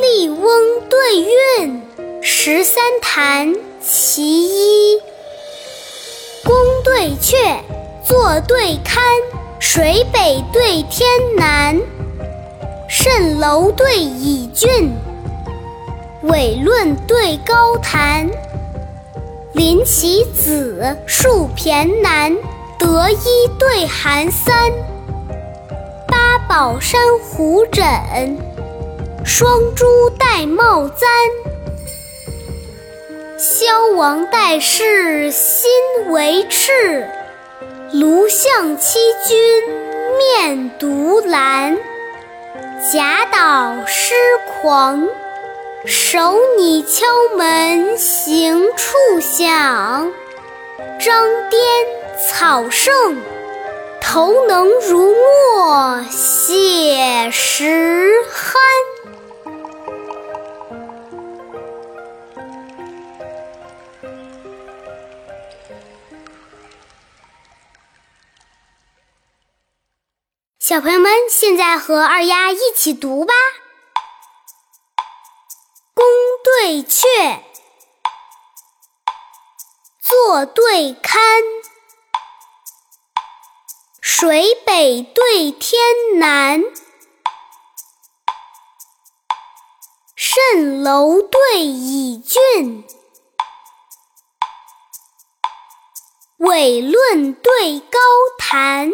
笠翁对韵十三弹其一，宫对阙，坐对堪，水北对天南，蜃楼对倚郡，伟论对高谈。临其子，树骈南。得一对寒三。八宝珊瑚枕，双珠玳瑁簪。萧王代世心为赤，卢象欺君面独蓝。贾岛诗狂。守你敲门行处响，张颠草盛，头能如墨写实酣。小朋友们，现在和二丫一起读吧。对阙，坐对堪，水北对天南，蜃楼对倚郡，伟论对高谈，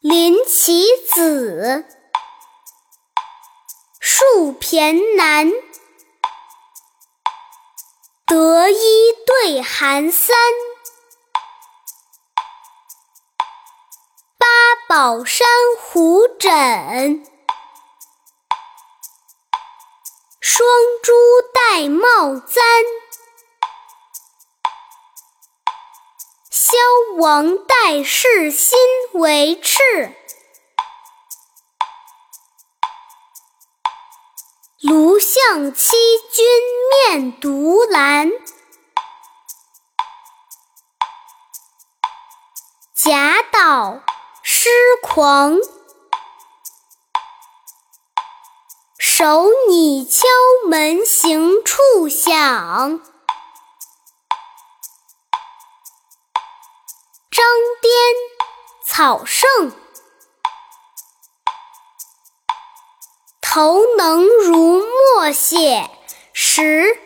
临其子。树骈南，得一对寒三。宝山胡枕，双珠玳瑁簪。萧王代世心为赤。卢象七君面独蓝，贾岛诗狂。手拟敲门行处响，张颠草盛。头能如墨写实。